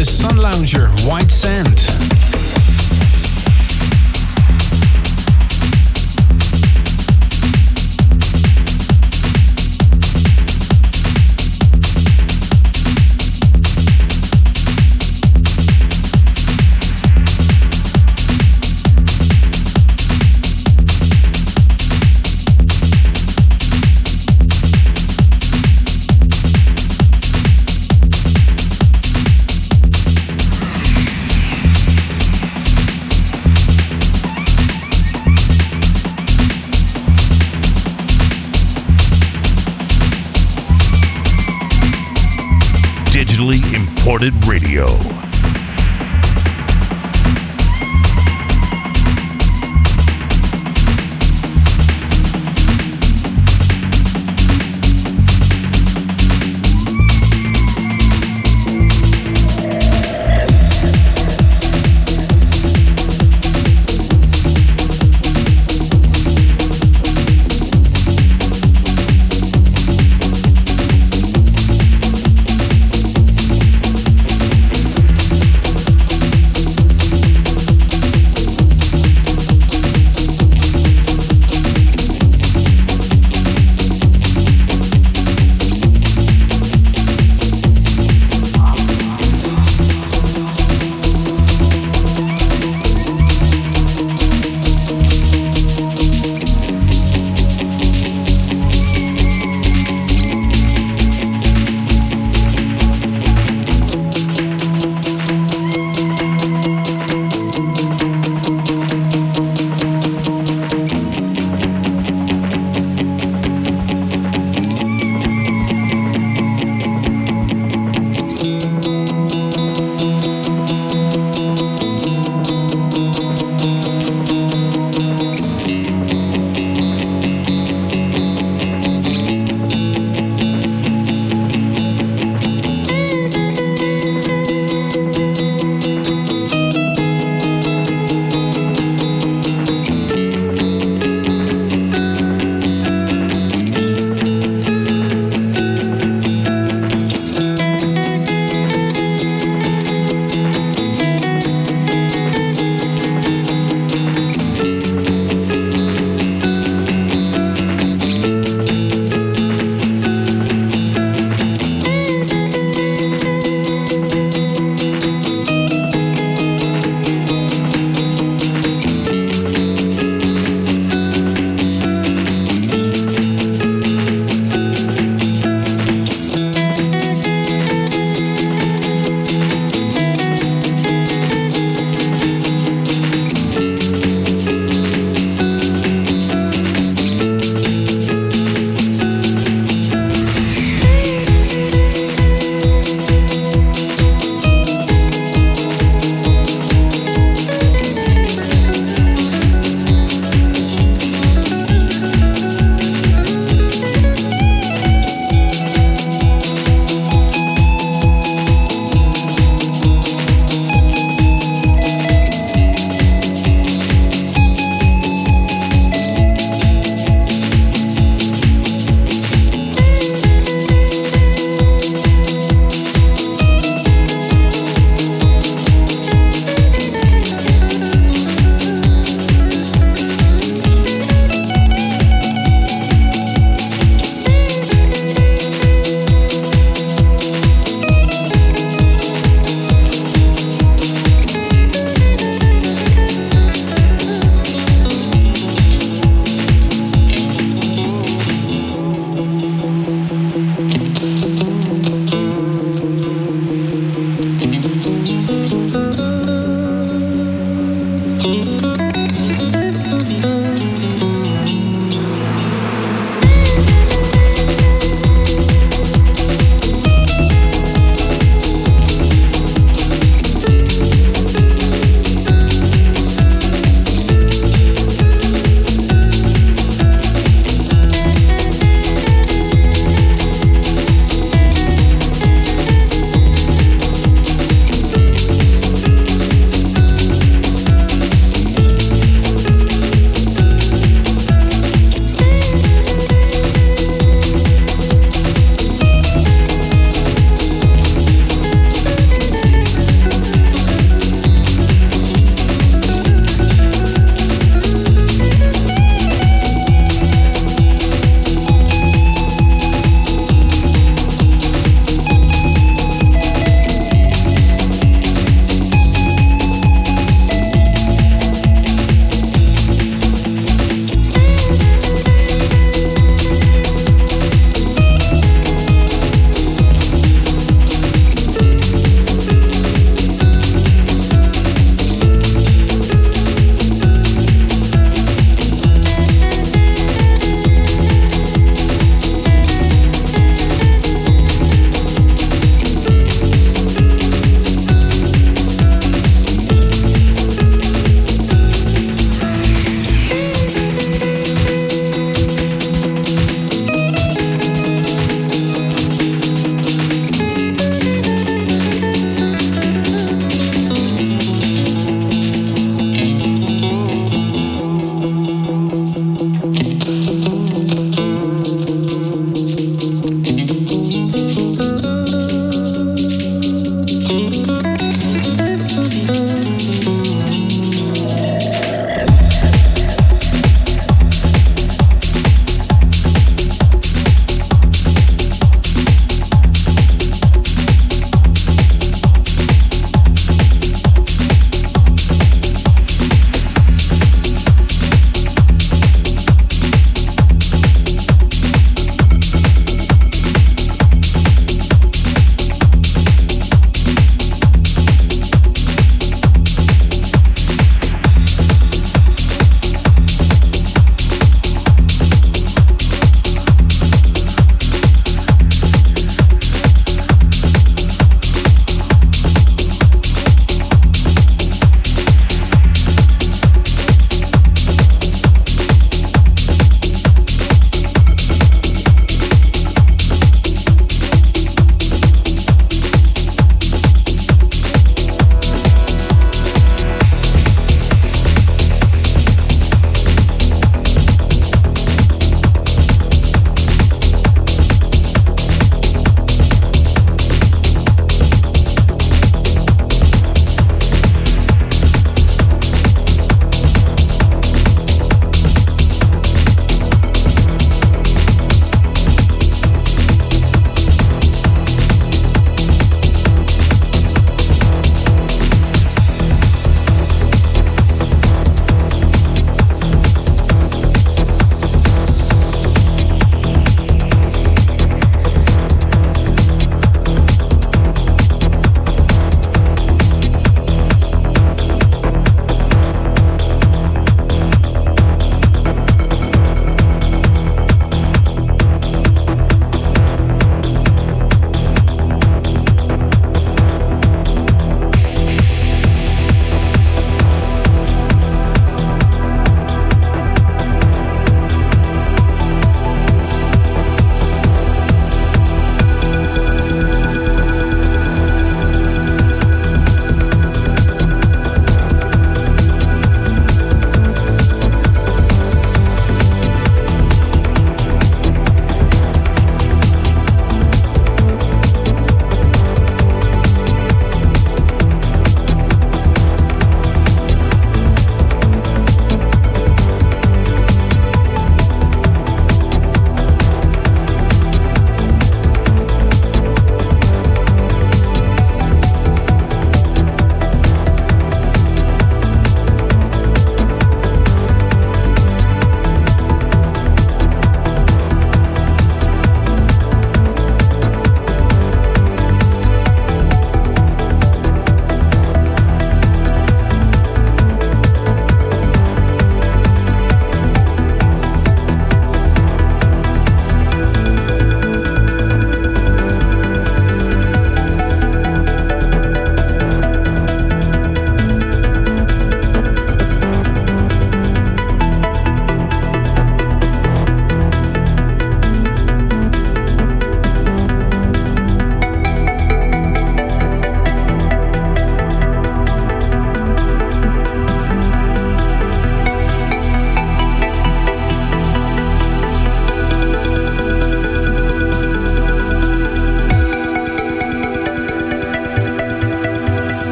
of Sun Lounger is White Sand. Radio.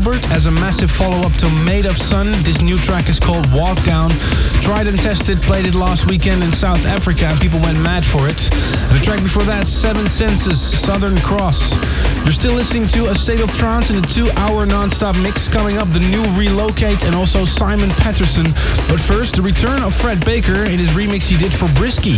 Albert as a massive follow-up to Made of Sun. This new track is called Walk Down. Tried and tested, played it last weekend in South Africa and people went mad for it. And the track before that, Seven Senses, Southern Cross. You're still listening to A State of Trance in a two-hour non-stop mix. Coming up, the new Relocate and also Simon Patterson. But first, the return of Fred Baker in his remix he did for Brisky.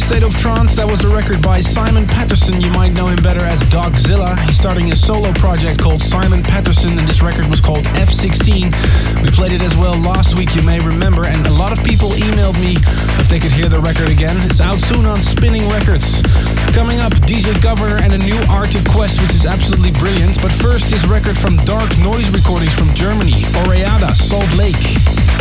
State of Trance, that was a record by Simon Patterson. You might know him better as Dogzilla. He's starting a solo project called Simon Patterson, and this record was called F16. We played it as well last week, you may remember, and a lot of people emailed me if they could hear the record again. It's out soon on Spinnin' Records. Coming up, DJ Governor and a new Arctic Quest, which is absolutely brilliant. But first, this record from Dark Noise Recordings from Germany, Oreada, Salt Lake.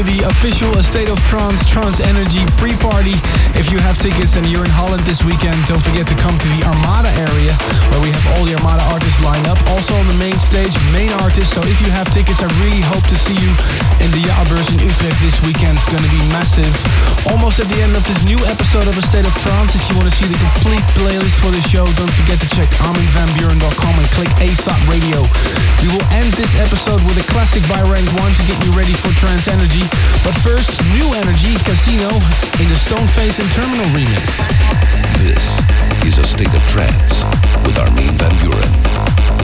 To the official State of Trance Trance Energy pre-party. If you have tickets and you're in Holland this weekend, don't forget to come to the Armada area where we have all the Armada artists lined up. Also on the main stage, main artists. So if you have tickets, I really hope to see you in the Jaarbeurs in Utrecht this weekend. It's going to be massive. Almost at the end of this new episode of A State of Trance. If you want to see the complete playlist for the show, don't forget to check arminvanbuuren.com and click ASOT Radio. We will end this episode with a classic by Rank 1 to get you ready for Trance Energy. But first, New Energy Casino in the Stoneface and Terminal remix. This is a state of trance with Armin van Buuren.